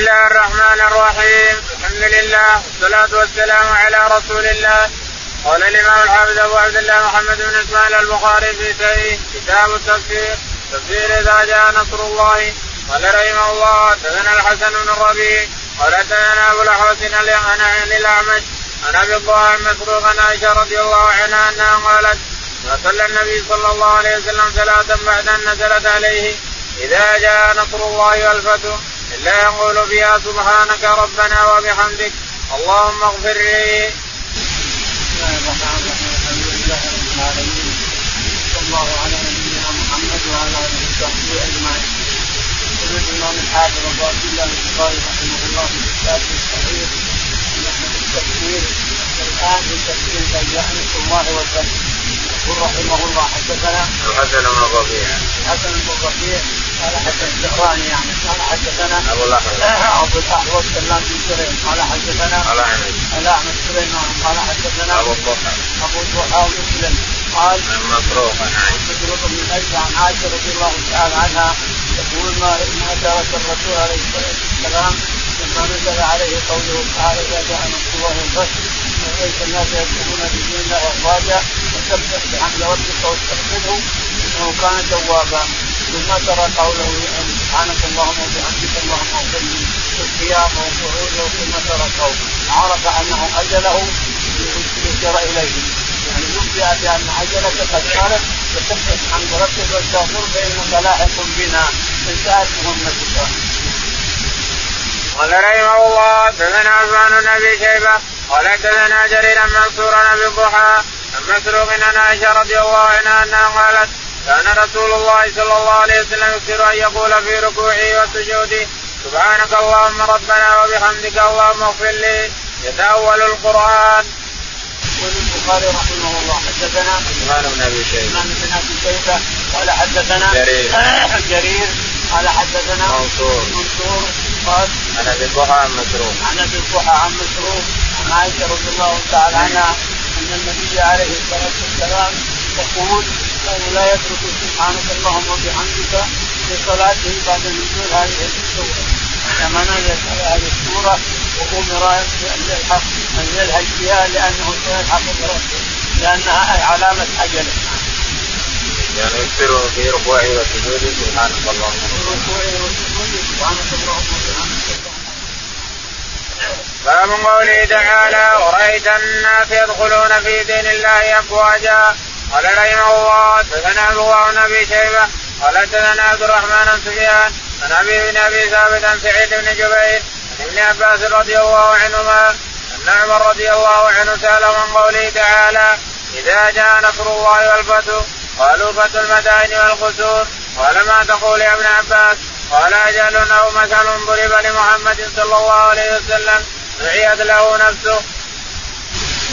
الله الرحمن الرحيم الحمد لله والصلاة والسلام على رسول الله قال الإمام الحافظ أبو عبد الله محمد بن إسماعيل البخاري في سعيد كتاب التفسير تفسير إذا جاء نصر الله قال رحمه الله حدثنا الحسن بن الربيع قال حدثنا أبو الأحوص عن الأعمش أبي الضاع مسروق عائشة رضي الله عنها أنها قالت صلى النبي صلى الله عليه وسلم صلاة بعد أن نزلت عليه إذا جاء نصر الله والفتح إلا يقول فيها سبحانك ربنا وبحمدك اللهم اغفر لي. بسم الله الرحمن الرحيم الحمد لله رب العالمين صلى الله على نبينا محمد وعلى اله وصحبه اجمعين. يقول الامام الحافظ ابو عبد الله البخاري رحمه الله في كتابه الصحيح نحن في التفسير الان في تفسير بيان الله والفتح يقول رحمه الله حدثنا الحسن بن الربيع الحسن بن الربيع قال حدثنا الزهراني يعني قال حدثنا أبو الاحوص أبو الاحوص سلام بن سليم قال حدثنا الاعمش الاعمش سليمان قال حدثنا أبو الضحى أبو الضحى مسلم قال عن مسروق عن عائشة مسروق بن أجل عن عائشة رضي الله تعالى عنها يقول ما ما ترك الرسول عليه الصلاة والسلام لما نزل عليه قوله تعالى إذا جاء نصر الله والفتح وليس الناس يدخلون في دين الله افواجا وسبح بحمد ربك واستغفره إنه كان توابا. ثم ترى قوله سبحانك اللهم وبحمدك اللهم اغفر لي القيام وقعوده ثم تركه عرف أنه أجله يشير إليه يعني نبئ بأن أجلك قد صارت فسبح بحمد ربك واستغفر فإنك لاحق بنا انتهت مهمتك. قال رحمه الله حدثنا عثمان بن ابي شيبة قال حدثنا جرير منصور أبي الضحى عن مسروق عن عائشة رضي الله عنها أنها قالت كان رسول الله صلى الله عليه وسلم يكثر أن يقول في ركوعه وسجوده سبحانك اللهم ربنا وبحمدك اللهم اغفر لي يتأول القرآن. يقول البخاري رحمه الله حدثنا عثمان بن أبي شيبة عثمان بن أبي شيبة قال حدثنا جرير. جرير قال حدثنا منصور منصور قال عن أبي الضحى عن مسروق عن أبي الضحى عن مسروق عن عائشة رضي الله تعالى عنها أن النبي عليه الصلاة والسلام يقول كان لا يترك سبحانك اللهم وبحمدك في صلاته بعد نزول هذه السورة. لما نزلت هذه السورة وامر أن يلحق أن يلهج بها لأنه سيلحق بربه لأنها علامة اجله يعني يكثر في ركوعه وسجوده سبحانك اللهم في ركوعه وسجوده سبحانك اللهم وبحمدك. باب قوله تعالى ورأيت الناس يدخلون في دين الله أفواجا قال رحمه الله حدثنا أبو بن أبي شيبة قال حدثنا عبد الرحمن بن سفيان عن أبي بن أبي ثابت عن سعيد بن جبير عن ابن عباس رضي الله عنهما أن عمر رضي الله عنه سأل من قوله تعالى إذا جاء نصر الله والفتح قالوا فتح المدائن والقصور قال ما تقول يا ابن عباس قال أجل أو مثل ضرب لمحمد صلى الله عليه وسلم دعيت له نفسه.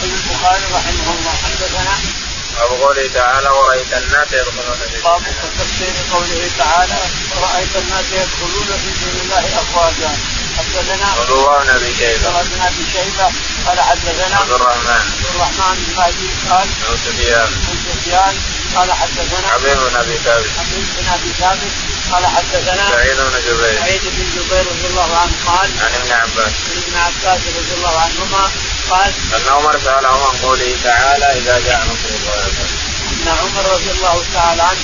البخاري رحمه الله حدثنا باب قوله تعالى ورأيت الناس يدخلون في باب تفسير قوله تعالى رأيت الناس يدخلون في دين الله أفواجا. حدثنا عبد الله بن ابي شيبه بن ابي شيبة. قال حدثنا عبد الرحمن عبد الرحمن بن مهدي قال بن سفيان. بن سفيان. قال حدثنا حبيب بن أبي ثابت. حبيب بن أبي ثابت. قال حدثنا سعيد بن جبير. سعيد بن جبير رضي الله عنه قال عن ابن عباس. عن ابن عباس رضي الله عنهما قال أن عمر ساله عن قوله تعالى إذا جاء نصر الله. أن عمر رضي الله تعالى عنه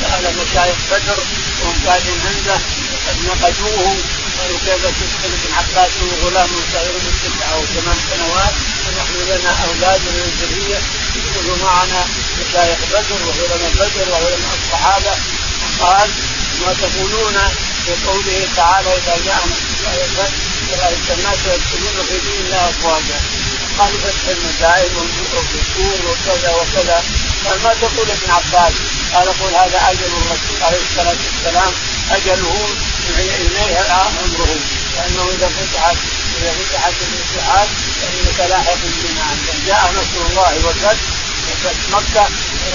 سأل مشايخ بدر وهم قاعدين عنده قد نقدوه قالوا كيف تدخل ابن عباس وغلام صغير من تسع أو ثمان سنوات ونحن لنا أولاد من ذريه يدخلوا معنا مشايخ بدر وعلماء بدر وعلماء الصحابة. قال ما تقولون في قوله تعالى إذا جاء نصر الله؟ الناس يدخلون في دين الله افواجا قالوا فتح المدائن والقصور وكذا وكذا. قال ما تقول ابن عباس؟ قال قل هذا أجل الرسول عليه الصلاة والسلام. أجله إليه أمره. لأنه إذا فتحت إذا فتحت الفتوحات فإنك لاحق بنا. جاء نصر الله والفتح وفتح مكة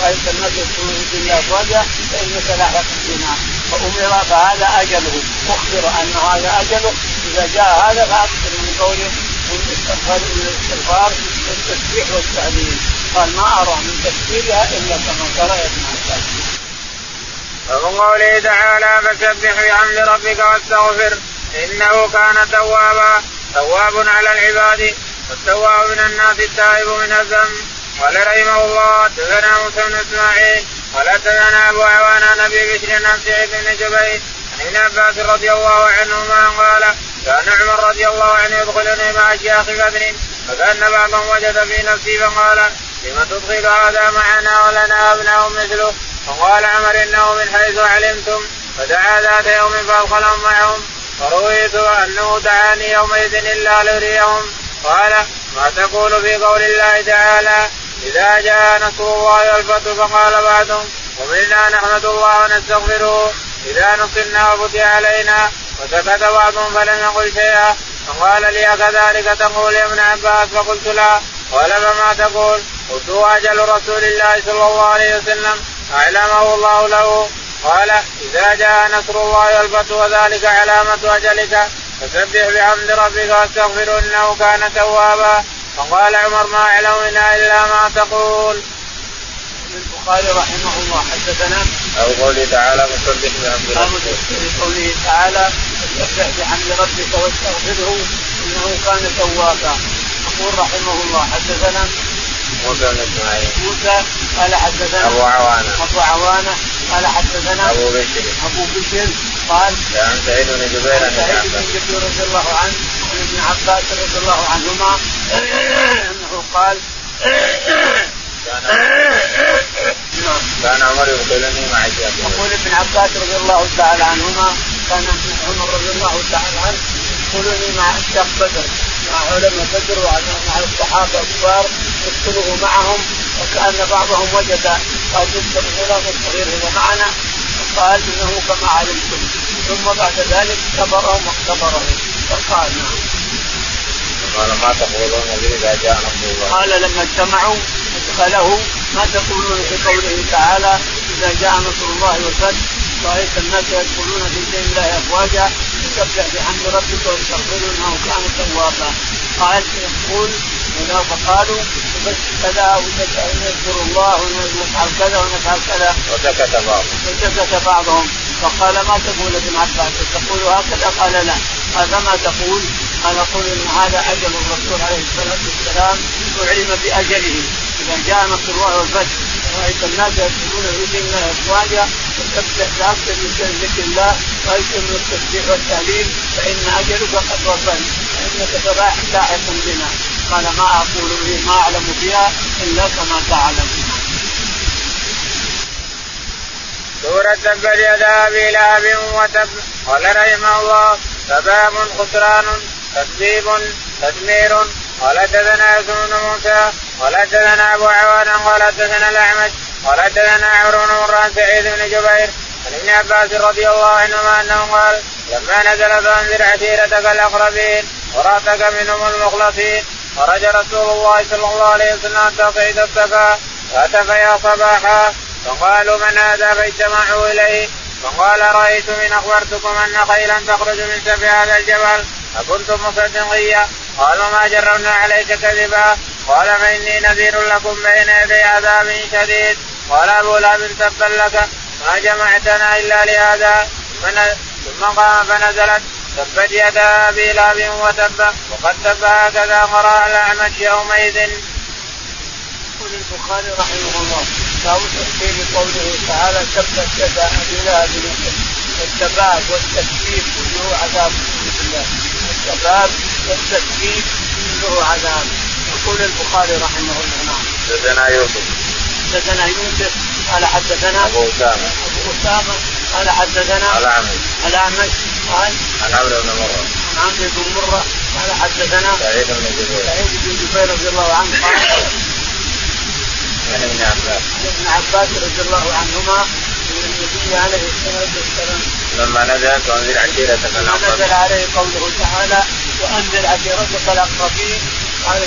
رأيت الناس يدخلون في الله افواجا فإنك لاحق بنا. فأمر فهذا أجله. أخبر أن هذا أجله إذا جاء هذا فاكثر من قوله والاستغفار والاستغفار والتسبيح والتهليل قال ما أرى من تفسيرها إلا كما قرأ ابن عباس. ومن قوله تعالى فسبح بحمد ربك واستغفر إنه كان توابا. تواب على العباد والتواب من الناس التائب من الذنب. قال رحمه الله حدثنا موسى بن إسماعيل قال حدثنا أبو عوان نبي بشر عن سعيد بن جبير عن ابن عباس رضي الله عنهما قال كان عمر رضي الله عنه يدخلني مع اشياخ بدر فكأن بعضهم وجد في نفسي فقال لم تدخل هذا معنا ولنا أبناء مثله؟ فقال عمر إنه من حيث علمتم. فدعا ذات يوم فأدخلهم معهم فرويت أنه دعاني يومئذ إلا ليريهم قال ما تقول في قول الله تعالى إذا جاء نصر الله والفتح فقال بعضهم ومنا نحمد الله ونستغفره إذا نصرنا وفتح علينا. وسكت بعضهم فلم يقل شيئا. فقال لي كذلك تقول يا ابن عباس؟ فقلت لا. قال فما تقول؟ قلت أجل رسول الله صلى الله عليه وسلم أعلمه الله له. قال إذا جاء نصر الله والفتح وذلك علامة أجلك فسبح بحمد ربك واستغفر إنه كان توابا. فقال عمر ما أعلم منها إلا ما تقول. البخاري رحمه الله. حدثنا أو قوله تعالى فسبح بحمد ربك. قوله تعالى فسبح بحمد ربك واستغفره إنه كان توابا. يقول رحمه الله حدثنا موسى بن إسماعيل. موسى قال حدثنا أبو عوانة. أبو عوانة قال حدثنا أبو بشر أبو بشر قال عن سعيد بن جبير عن سعيد بن جبير رضي الله عنه عن ابن عباس رضي الله عنهما أنه قال كان عمر يقتلني مع يقول ابن عباس رضي الله تعالى عنهما كان عمر رضي الله تعالى عنه يقتلني مع اشتاق بدر مع علماء بدر ومع الصحابة الكبار يدخله معهم وكأن بعضهم وجد قال يذكر الغلام الصغير هو معنا وقال إنه كما علمتم ثم بعد ذلك اختبرهم واختبرهم فقال نعم. قال ما تقولون به اذا جاء نصر الله؟ قال لما اجتمعوا ادخله ما تقولون في قوله تعالى إذا جاء نصر الله والفتح رأيت الناس يدخلون في دين الله أفواجا فسبح بحمد ربك واستغفره إنه كان توابا. قال يقول فقالوا بس كذا ونذكر الله ونفعل كذا ونفعل كذا. وسكت بعضهم. وسكت بعضهم. فقال ما تقول ابن عباس تقول هكذا؟ قال لا. قال فما تقول؟ قال أقول إن هذا أجل الرسول عليه الصلاة والسلام أعلم بأجله. إذا جاء نصر الله والفتح رأيت الناس يدخلون في دين الله افواجا فسبح باكثر من ذكر الله وأكثر من التسبيح والتهليل فإن أجلك قد وصل فإنك لاحق بنا. قال ما أقول ما أعلم فيها إلا كما تعلم. سورة تبت يدا أبي لهب وتب قال رحمه الله تباب خسران تكذيب تدمير. قال بن موسى قال حدثنا أبو عوان قال حدثنا الاعمش قال حدثنا عمرو بن مران سعيد بن جبير عن ابن عباس رضي الله عنهما أنه قال لما نزل فأنذر عشيرتك الأقربين وراتك منهم المخلصين. خرج رسول الله صلى الله عليه وسلم حتى صعد الصفا فأتى يا صباحا فقالوا من هذا؟ فاجتمعوا إليه. فقال رأيت من أخبرتكم أن خيلا تخرج من سفح هذا الجبل أكنتم مصدقيا قال ما جربنا عليك كذبا. قال فاني نذير لكم بين يدي عذاب شديد. قال أبو لهب تبا لك ما جمعتنا إلا لهذا. ثم قام فنزلت تبت يدا أبي لهب وتب. وقد تب هكذا قرأ الاعمش يومئذ. يقول البخاري رحمه الله باب تفسير قوله تعالى تبت يدا أبي لهب التباب والتكذيب كله عذاب بالله التباب والتكذيب كله عذاب. يقول البخاري رحمه الله. نعم. حدثنا يوسف. حدثنا يوسف قال حدثنا أبو أسامة. أبو أسامة قال حدثنا الاعمش الاعمش قال عن عمرو بن مرة. عن عمرو بن مرة قال حدثنا سعيد بن جبير. سعيد بن جبير رضي الله عنه قال عن ابن عباس. عن ابن عباس رضي الله عنهما أن النبي عليه الصلاة والسلام لما نزلت وأنذر عشيرتك نزل الاقربين عليه قوله تعالى وأنذر عشيرتك الأقربين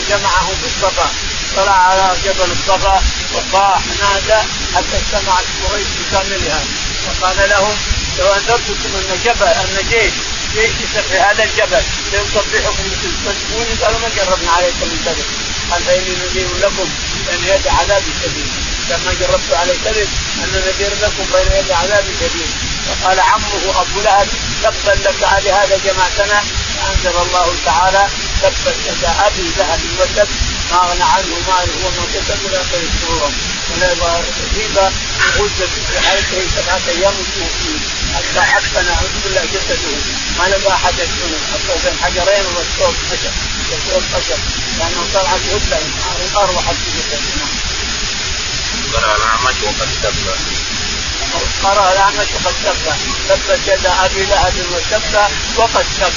جمعهم في الصفا طلع على جبل الصفا وصاح نادى حتى اجتمعت قريش بكاملها وقال لهم لو أنذرتكم أن جبل أن جيش جيش في هذا الجبل ليصبحكم تصدقوني قالوا ما جربنا عليكم من كذب قال فإني نذير لكم بين يد عذاب شديد. لما جربت على الكذب ان نذير لكم بين يد عذاب شديد. فقال عمه أبو لهب تبا لك لهذا جمعتنا فانزل الله تعالى تبت يدا أبي لهب وتب ما أغنى عنه ماله وما كسب ولا سيذكرهم ولا ريبه غزه في حياته سبعة أيام فيه حتى حتى نعوذ بالله جسده. ما لقى أحد يدفنه حتى بين حجرين والثوب خشب والثوب خشب. لأنه طلعت غزه أروح في جسده. قرأ الأعمش وقد تب قرأ الأعمش وقد تب تبت يد أبي لهب وتب وقد تب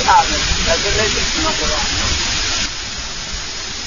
الأعمش لكن ليس اسمه قرآن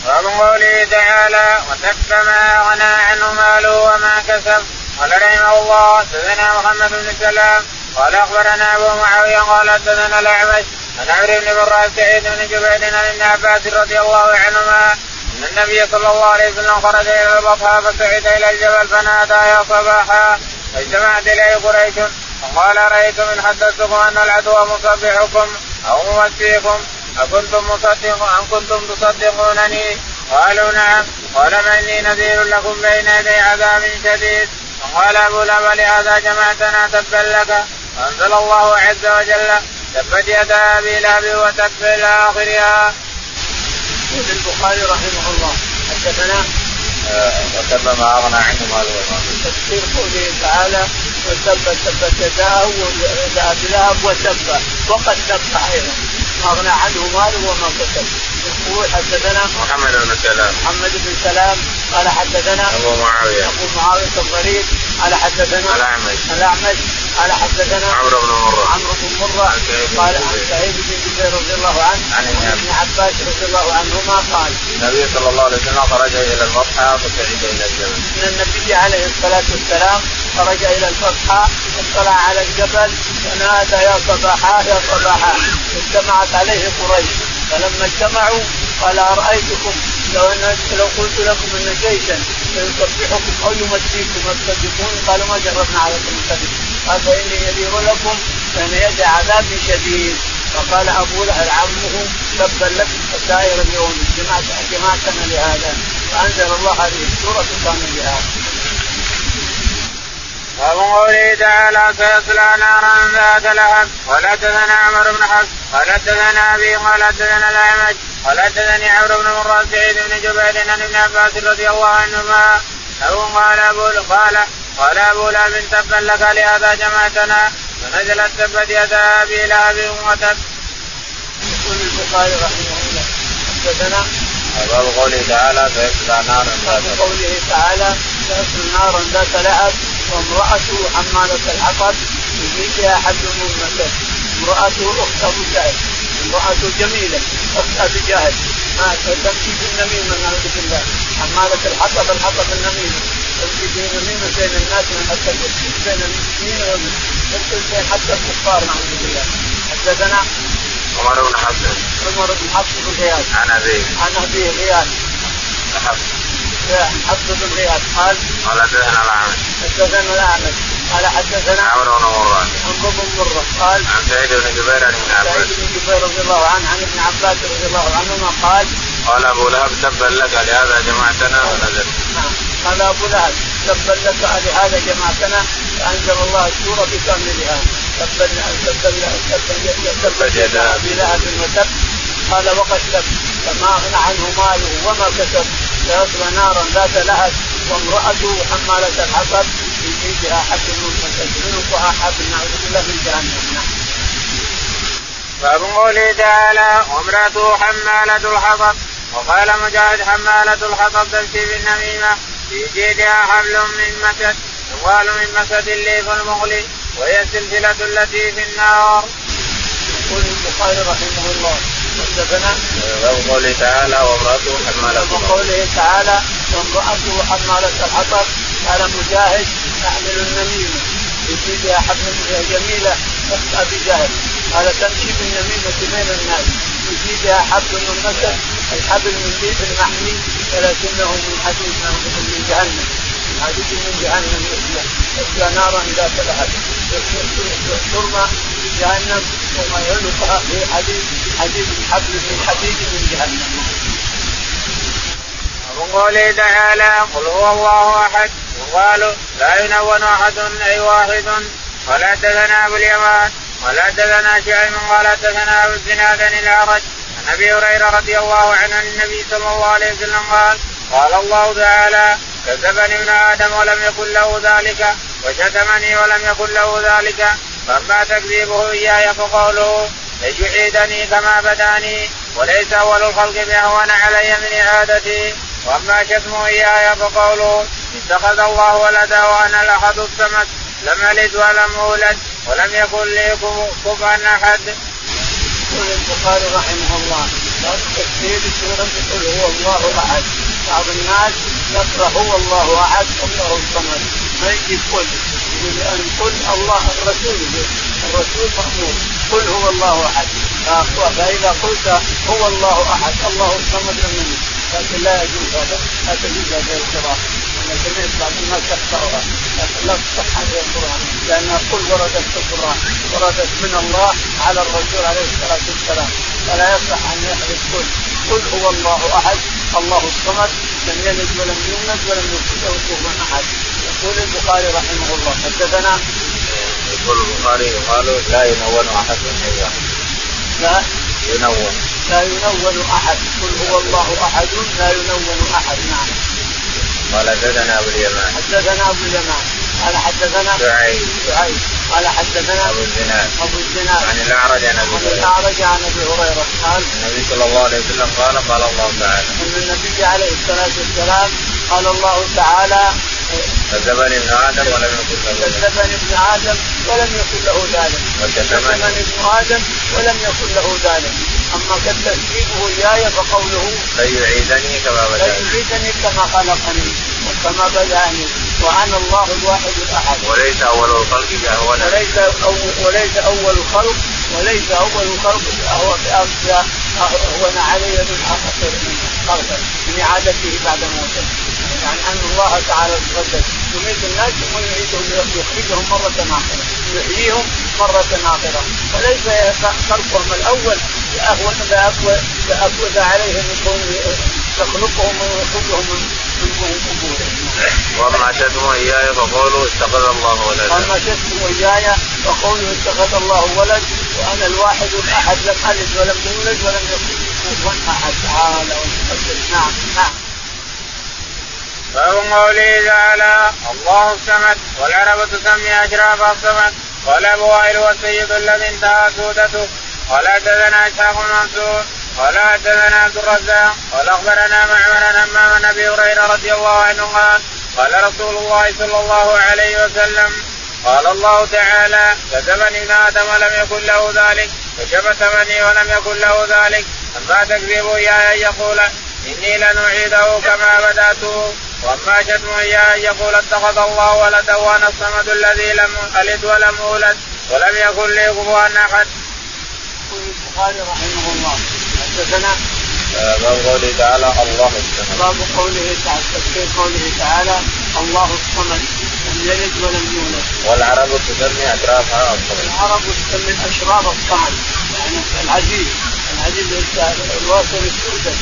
باب قوله تعالى وتب ما اغنى عنه ماله وما كسب. قال رحمه الله حدثنا محمد بن سلام. قال أخبرنا أبو معاوية قال حدثنا الأعمش عن عمرو بن مرة سعيد بن جبير عن ابن عباس رضي الله عنهما أن النبي صلى الله عليه وسلم خرج إلى البطحاء فصعد إلى الجبل فنادى يا صباحا. فاجتمعت اليه قريش؟ فقال رايتم ان حدثتكم أن العدو مصبحكم أو ممسيكم؟ أكنتم مصدق أم كنتم تصدقونني؟ قالوا نعم. قال فإني نذير لكم بين يدي عذاب شديد. وقال أبو لهب لهذا جمعتنا تبا لك. فأنزل الله عز وجل تبت يدا أبي لهب وتب إلى آخرها. يقول البخاري رحمه الله حدثنا وتب ما أغنى عنه ماله. تفسير قوله تعالى وتب تبت يداه ويدا أبي لهب وتب وقد تب أيضا. ما أغنى عنه ماله وما كسب. يقول حدثنا محمد بن سلام. محمد بن سلام قال حدثنا أبو معاوية. أبو معاوية الضرير قال حدثنا الاعمش الاعمش قال حدثنا عمرو بن مرة. عمرو بن مرة. قال عن سعيد بن جبير رضي الله عنه عن ابن عباس. رضي الله عنهما قال النبي صلى الله عليه وسلم خرج إلى البطحاء فصعد إلى الجبل. إن النبي عليه الصلاة والسلام خرج إلى البطحاء واطلع على الجبل ونادى يا صباحا يا صباحا. اجتمعت عليه قريش. فلما اجتمعوا قال أرأيتكم لو ان لو قلت لكم أن جيشا سيصبحكم أو يمسيكم اتصدقون قالوا ما جربنا عليكم الكذب قال فإني نذير لكم بين يدي عذاب شديد. فقال أبو لهب عمه تبا لك سائر اليوم جمعت جماعتنا لهذا. فأنزل الله هذه السوره كان لهذا باب قوله تعالى سيصلى نارا ذات لهب. حدثنا عمر بن حفص. حدثنا أبي الأعمش. قال حدثني عمرو بن مرة سعيد بن جبير عن ابن عباس رضي الله عنهما. له قال أبو قال قال أبو لهب تبا لك لهذا جمعتنا فنزلت تبت يدا أبي لهب وتب. يقول البخاري رحمه الله حدثنا باب قوله تعالى سيصلى نارا ذات لهب. قوله تعالى سيصلى نارا ذات لهب. وامرأته حمالة الحطب في جيدها حبل من مسد امرأته أخت أبو جهل. امرأته جميلة أخت أبي جهل. ما تمشي في النميمة نعوذ بالله. حمالة الحطب الحطب النميمة. تمشي في النميمة بين الناس من حتى بين المسلمين بين حتى الكفار نعوذ بالله. حدثنا عمر بن حفص عمر بن حفص بن غياث عن أبيه. عن أبيه غياث. حفص بن غياث قال قال حدثنا الاعمش حدثنا الاعمش قال حدثنا عمرو بن مرة عمرو بن مره قال عن سعيد بن جبير عن ابن عباس سعيد بن جبير رضي الله عنه عن ابن عباس رضي الله عنهما قال قال ابو لهب تبا لك لهذا جمعتنا ونزل نعم قال ابو لهب تبا لك لهذا جماعتنا فانزل الله السوره بكاملها تبا تبا تبت يدا ابي لهب وتب قال وقد تب فما اغنى عنه ماله وما كسب سيصلى نارا ذات لهب وامرأته حمالة الحطب في جيدها حبل عنقها حبل نعوذ بالله من جهنم باب قوله تعالى وامرأته حمالة الحطب وقال مجاهد حمالة الحطب تمشي بالنميمة في جيدها حبل من مسد يقال من مسد الليف المغلي وهي السلسلة التي في النار. يقول البخاري رحمه الله حدثنا باب قوله تعالى وامرأته حمالة الحطب وقوله تعالى وامرأته حمالة الحطب قال مجاهد تحمل النميمة في جيدها حبل جميلة أخت أبي جهل قال تمشي بالنميمة بين الناس في جيدها حبل من مسد الحبل من جيد المحمي ولكنه من حديد من جهنم حديد من جهنم يصلى نارا ذات لهب ترمى في جهنم وما يلقى في حديد حديد حبل من حديد من جهنم وقوله تعالى قل هو الله أحد. وقالوا لا ينون أحد أي واحد. قال حدثنا ابو اليمان قال حدثنا شعيب قال حدثنا ابو الزناد عن الأعرج. عن أبي هريرة رضي الله عنه عن النبي صلى الله عليه وسلم قال قال الله تعالى كذبني ابن آدم ولم يكن له ذلك وشتمني ولم يكن له ذلك. فأما تكذيبه إياي فقوله لن يعيدني كما بداني وليس أول الخلق باهون علي من إعادتي. وأما شتمه إياي فقوله اتخذ الله ولدا وأنا الأحد الصمد. لم ألد ولم أولد ولم يكن لي كفوا أحد. يقول البخاري رحمه الله باب تفسير سورة قل هو الله أحد. بعض الناس يقرأ هو الله أحد الله الصمد. ما يجي قل يقول ان قل الله الرسول. الرسول مامور قل هو الله أحد. فإذا قلت هو الله أحد الله الصمد لم لكن لا يجوز هذا. لا تجوز هذه القراءه أنا سمعت بعض الناس يقراها لكن لا تصح هذه القرآن. لانها قل وردت في القرآن. وردت من الله على الرسول عليه الصلاة والسلام. فلا يصح أن يحدث قل. قل هو الله أحد. الله الصمد لم يلد ولم يولد ولم يكن له كفوا أحد. يقول البخاري رحمه الله حدثنا يقول البخاري قالوا لا ينون أحد من لا. ينون. لا ينون أحد. قل هو الله أحد لا ينون أحد. نعم. قال حدثنا أبو اليمان. حدثنا أبو اليمان. قال حدثنا سعيد سعيد قال حدثنا أبو الزناد. أبو الزناد. عن الأعرج عن أبي هريرة. الأعرج عن أبي هريرة. قال النبي صلى الله عليه وسلم قال قال الله تعالى. إن النبي عليه الصلاة والسلام قال الله تعالى كذبني ابن آدم ولم يكن له كذبني ابن آدم ولم يكن له ذلك كذبني ابن آدم ولم يكن له ذلك أما تكذيبه اياي فقوله لن يعيدني كما بداني لن يعيدني كما خلقني وكما بدأني. وأنا الله الواحد الأحد. وليس أول الخلق باهون وليس أول وليس أول الخلق. وليس أول الخلق اهون علي من خلقه من إعادته بعد موته. يعني أن الله تعالى تقدس. يميت الناس ثم يعيدهم يخرجهم مرة أخرى يحييهم مرة أخرى فليس خلقهم الأول باهون باقوى عليهم من يخلقهم ويخرجهم من قبورهم واما شتم إياي فقولوا اتخذ الله ولدا. واما شتم إياي فقولوا اتخذ الله ولد. وأنا الواحد الأحد لم ألد ولم يولد ولم يكن كفوا أحد. تعالى نعم نعم. باب قوله تعالى الله الصمد والعرب تسمي أشراف الصمد قال ابو وائل والسيد الذي انتهى سودته قال حدثنا إسحاق منصور قال حدثنا عبد الرزاق قال أخبرنا معمر عن همام أبي هريرة رضي الله عنه قال قال رسول الله صلى الله عليه وسلم قال الله تعالى ابن آدم ولم يكن له ذلك وشبتمني ولم يكن له ذلك أما تكذبوا اياي ان يقول إني لنعيده كما بداته وأما شتم اياي أن يقول اتخذ الله ولدا وأنا الصمد الذي لم ألد ولم أولد ولم يكن لي كفوا أحد. يقول البخاري رحمه الله. حدثنا باب قوله تعالى الله الصمد. باب قوله تعالى تفسير قوله تعالى الله الصمد لم يلد ولم يولد. والعرب تسمي اشرافها الصمد. العرب تسمي اشراف الصمد. يعني العزيز العزيز الواصل السودة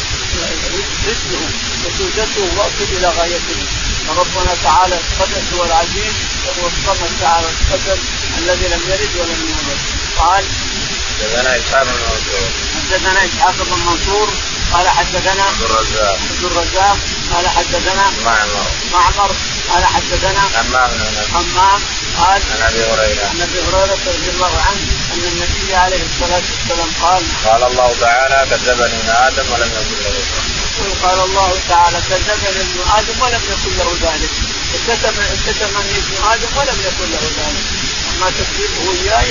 رزقه وسودته واصل إلى غايته. فربنا تعالى القدس هو العزيز وهو الصمد تعالى القدس الذي لم يلد ولم يولد. قال حدثنا إسحاق بن منصور. حدثنا إسحاق بن منصور قال حدثنا عبد الرزاق. عبد الرزاق قال حدثنا معمر. معمر قال حدثنا حمام. حمام قال عن أبي هريرة. عن أبي هريرة رضي الله عنه أن النبي عليه الصلاة والسلام قال قال الله تعالى كذبني ابن آدم ولم يكن له يقول قال الله تعالى كذبني ابن آدم ولم يكن له ذلك. كتب كتبني ابن آدم ولم يكن له ذلك. أما تكذيبه إياي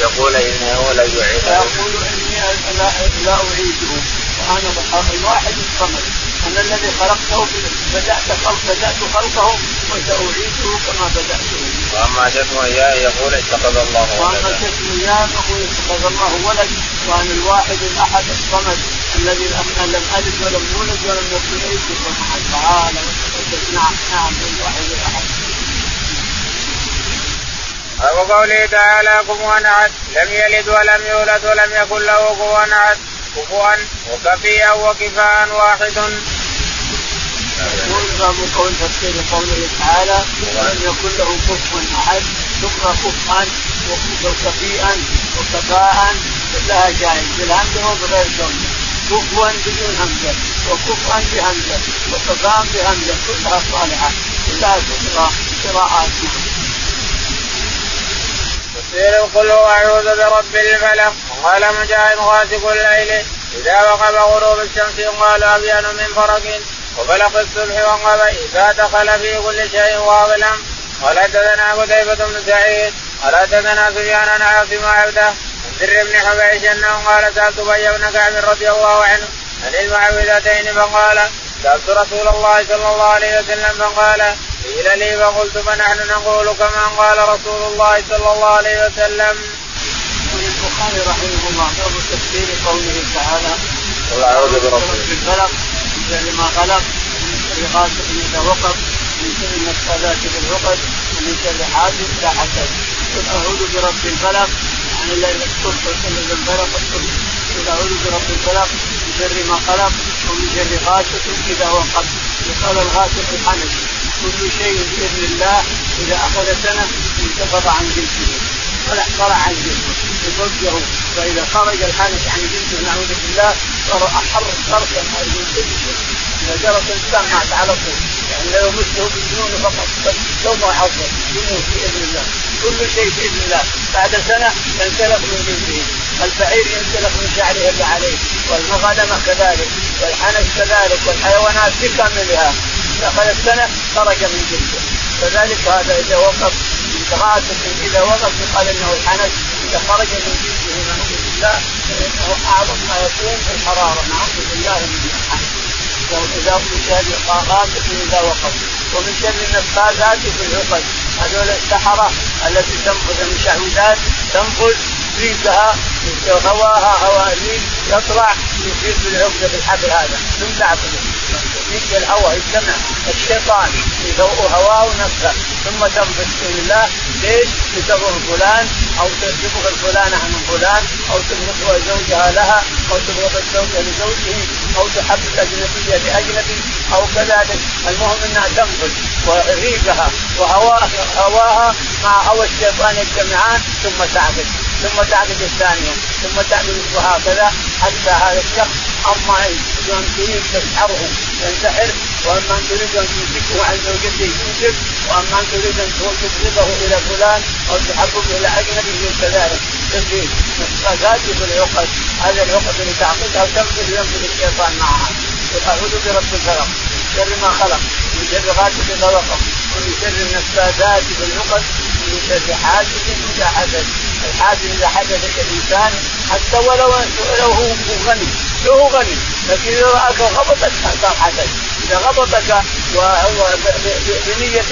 يقول إنه لا يعيده. فيقول إني لا, أعيده. وأنا الواحد الصمد. أنا الذي خلقته بدأت خلق بدأت خلقه وسأعيده كما بدأته. وأما شتم إياه يقول اتخذ الله ولدا. وأما شتم إياه يقول اتخذ الله ولد وأنا الواحد الأحد الصمد الذي لم لم ألد ولم يولد ولم يكن لي كفوا أحد تعالى نعم نعم الواحد الأحد. أو قوله تعالى كفوا أحد لم يلد ولم يولد ولم يكن له كفوا أحد كفوا وكفيا وكفاء واحد. باب قول تفسير قوله تعالى لم يكن له كفوا أحد ثم كفءا وكفيئا وكفاء كلها جائز. بالهمزه وبغير الهمزه كفوا بدون همزه وكفءا بهمزه وكفاء بهمزه كلها صالحة. كلها تقرا قراءات. تفسير قل هو أعوذ برب الفلق قال مجاهد غاسق الليل. إذا وقف غروب الشمس قال ابين من فرق. وفلق الصبح وانقضى إذا دخل في كل شيء واظلم قال حدثنا قتيبة بن سعيد قال حدثنا سفيان عن عاصم عبده عن سر بن حبيش أنه قال سألت أبي بن كعب رضي الله عنه عن المعوذتين فقال سألت رسول الله صلى الله عليه وسلم فقال قيل لي فقلت فنحن نقول كما قال رسول الله صلى الله عليه وسلم. يقول البخاري رحمه الله باب تفسير قوله تعالى قل أعوذ برب الفلق شر ما خلق من شر غاسق إذا وقف من شر النفاذات في العقد ومن شر حاسد إذا حسد. قل أعوذ برب الفلق عن الليل الصبح وسلم الفلق. الصبح قل أعوذ برب الفلق من شر ما خلق ومن شر غاسق إذا وقف. يقال الغاسق الحنك كل شيء بإذن الله إذا أخذ سنة انتفض عن جنسه. طلع عن جنسه. يفجر فإذا خرج الحنك عن جنسه نعوذ بالله صار أحر تركا من كل شيء إذا جرت الإنسان مات على طول يعني لو مسه بالجنون فقط لو ما حصل يموت باذن الله. كل شيء باذن الله. بعد سنة ينسلخ من جنسه البعير ينسلخ من شعره اللي عليه والغنم كذلك والحنك كذلك والحيوانات بكاملها. دخل السنة خرج من جنسه كذلك هذا إذا وقف غاسق إذا وقف يقال إنه الحنك إذا خرج من جنسه نعوذ بالله فإنه اعظم ما يكون في الحرارة. نعوذ بالله من الحنك واذا شر غاسق إذا وقف. ومن شر النفاذات في العقد. هذول السحرة التي تنفذ المشعوذات تنفذ ريقها هواها هواء الريق يطلع يصير في العقده في الحبل هذا. تعقده يجي الهواء يجتمع الشيطان يذوق هواه نفسه ثم تنفذ بسم الله. ليش؟ لتضر فلان أو تبغض الفلانة عن فلان أو تبغض زوجها لها أو تبغض الزوجه لزوجه أو تحب الاجنبيه لأجنبي أو كذلك المهم أنها تنفذ وريقها وهواها هواها مع هوى الشيطان يجتمعان ثم تعقد ثم تعقد الثانية ثم تعمل هكذا حتى هذا الشخص أما إن تريد تسحره ينتحر وأما إن تريد أن تمسكه عن زوجته يمسك وأما إن تريد أن تبغضه إلى فلان أو تحببه إلى أجنبي كذلك. نفاذات في العقد هذه العقد اللي تعقدها وتنفذ ينفذ الشيطان معها. أعوذ برب الفلق شر ما خلق من شر غاسق اذا ومن شر النفاذات في العقد ومن شر حاسد اذا حسد الحاسد إذا حدث الإنسان حتى ولو لو هو غني لو غني لكن إذا رآك غبطك صار حسد. إذا غبطك بنية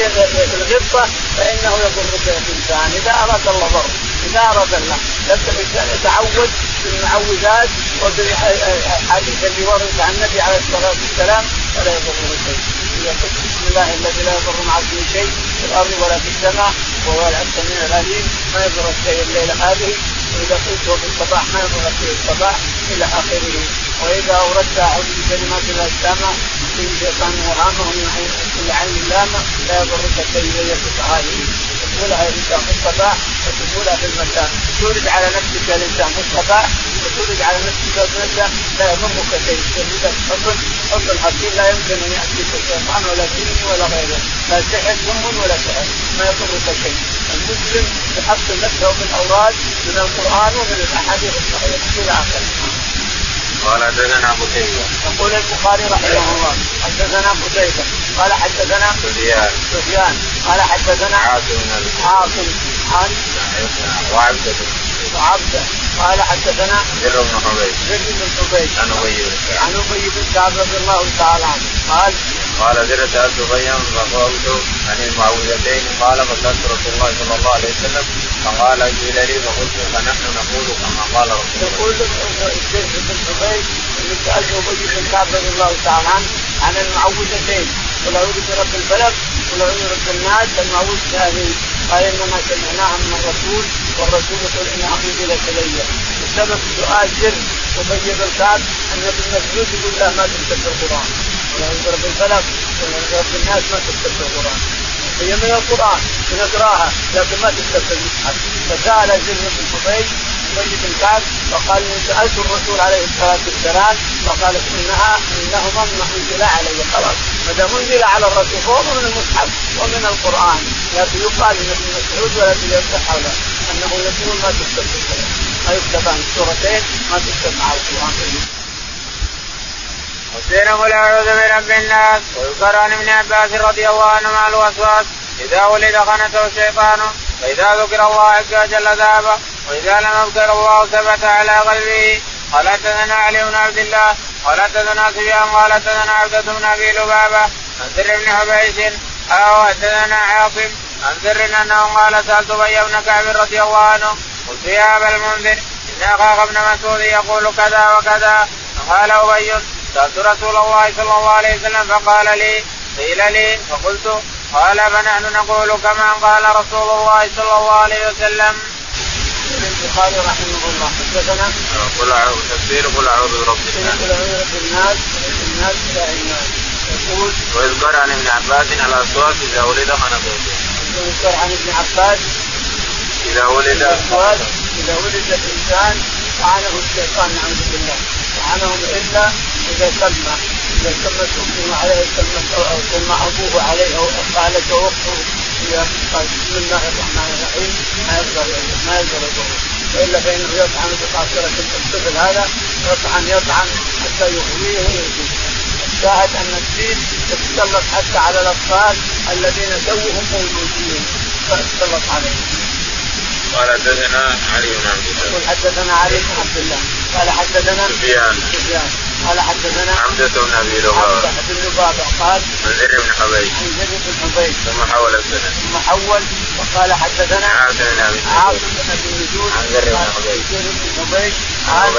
الغبطة فإنه يضرك الإنسان. إذا أراد الله ضر إذا أراد الله. لابد الإنسان يتعود بالمعوذات وبالحديث اللي ورد عن النبي عليه الصلاة والسلام ولا يضره شيء. بسم الله الذي لا يضر مع اسمه شيء في الأرض ولا في السماء وهو السميع العليم ما يضر الشيء الليلة هذه. وإذا قلته في الصباح ما يضر الشيء الصباح إلى آخره. وإذا اردت أعوذ بكلمات الله التامة من شيطان وهامة من كل عين لامه لا يضرك شيء وهي هذه تقولها الانسان في الصباح وتقولها في المساء تولد على نفسك الانسان في الصباح وتولد على نفسك المساء لا يضرك شيء. تولد حصن حصن حكيم لا يمكن أن ياتيك شيطان ولا جن ولا غيره. لا سحر ذنب ولا سحر. ما يضرك شيء. المسلم يحصن نفسه بالاوراد من القرآن ومن الأحاديث الصحيحة إلى آخره. قال حدثنا قتيبة. يقول البخاري رحمه الله حدثنا قتيبة. قال حدثنا سفيان. سفيان. قال حدثنا عاصم عاصم عن وعبدة. وعبدة. قال حدثنا زر بن حبيب. زر بن حبيب. عن أبي بن كعب عن أبي بن كعب رضي الله تعالى عنه. قال قال زر سالت ابيا فقلت عن المعوذتين. قال فسألت رسول الله صلى الله عليه وسلم فقال قيل لي فقلت فنحن نقول كما قال رسول الله. يقول زر بن حبيب اللي سالت ابي بن كعب رضي الله تعالى عنه عن المعوذتين. قل أعوذ برب الفلق قل أعوذ برب الناس المعوذتين قال إنما سمعناها من الرسول والرسول يقول انها انزلت الي بسبب سؤال زر ابي بن كعب أن ابن مسعود يقول لا ما تكتب القرآن. ولا الفلق ولا برب الناس ما تكتب القران هي من القران بنقراها لكن ما تكتب في المصحف فسال زر بن حبيب ابي بن كعب فقال سالت الرسول عليه الصلاه والسلام فقال انها انهما انزل علي خلاص ما دام انزل على الرسول فهو من المصحف ومن القران لكن يقال ان ابن مسعود ولكن يصح له انه يقول ما تكتب في ما يكتب عن السورتين ما تكتب مع القران حسين قل اعوذ برب الناس. ويذكر عن ابن عباس رضي الله عنه مع الوسواس. إذا ولد خنته الشيطان. فاذا ذكر الله عز وجل ذهب وإذا لم يذكر الله ثبت على قلبه. قال حدثنا علي بن عبد الله. قال حدثنا سفيان. قال حدثنا عبدة بن أبي لبابة. عن سر بن حبيش. أو حدثنا عاصم. عن سر أنه قال سألت أبي بن كعب رضي الله عنه. قلت يا أبا المنذر. إن أخاك ابن مسعود يقول كذا وكذا. قال أبي سالت رسول الله صلى الله عليه وسلم فقال لي قيل لي فقلت قال فنحن نقول كما قال رسول الله صلى الله عليه وسلم. البخاري رحمه الله حدثنا قل أعوذ تفسير قل أعوذ برب الناس. قل أعوذ برب الناس الناس إلى الناس يقول ويذكر عن ابن عباس على الصوت إذا ولد خنقه. ويذكر عن ابن عباس إذا ولد إذا ولد الإنسان لعنه الشيطان نعوذ بالله لعنهم إلا إذا سمى إذا سمت امه عليه أو سمى أبوه عليه أو قالت اخته قال بسم الله الرحمن الرحيم. ما يقدر ما يقدر يضره وإلا فإنه يطعن بقاصرة الطفل هذا يطعن يطعن حتى يغويه ويزيد الشاهد أن الدين يتسلط حتى على الأطفال الذين توهم موجودين فيتسلط عليهم. قال حدثنا علي بن عبد الله. يقول حدثنا علي بن عبد الله. قال حدثنا سفيان. سفيان. قال حدثنا عبدة بن أبي لبابة عبدة بن لبابة قال عن زر بن حبيب. عن زر بن حبيب. ثم حول السند. ثم حول. وقال حدثنا عاصم بن أبي عاصم بن أبي النجود عن زر بن حبيب. زر بن حبيب. قال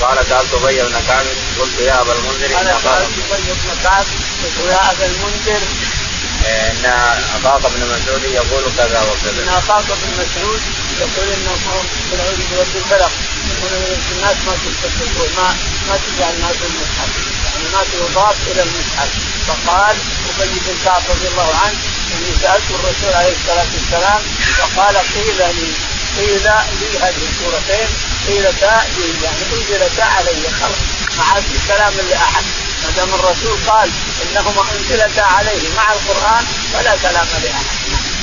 قال سألت أبي بن كعب. قلت يا أبا المنذر قال قال أبي بن كعب. قلت يا أبا المنذر إن أخاك ابن مسعود يقول كذا وكذا. إن أخاك ابن مسعود يقول انه بالعوذ برب الفلق يقول الناس ما تستقبل ما ما تجعل الناس المصحف يعني ما تضاف إلى المصحف فقال ابي بن كعب رضي الله عنه اني سالت الرسول عليه الصلاه والسلام فقال قيل لي قيل لي هذه السورتين قيلتا لي يعني انزلتا علي خلاص ما عاد في كلام لاحد ما دام الرسول قال انهما انزلتا عليه مع القران فلا كلام لاحد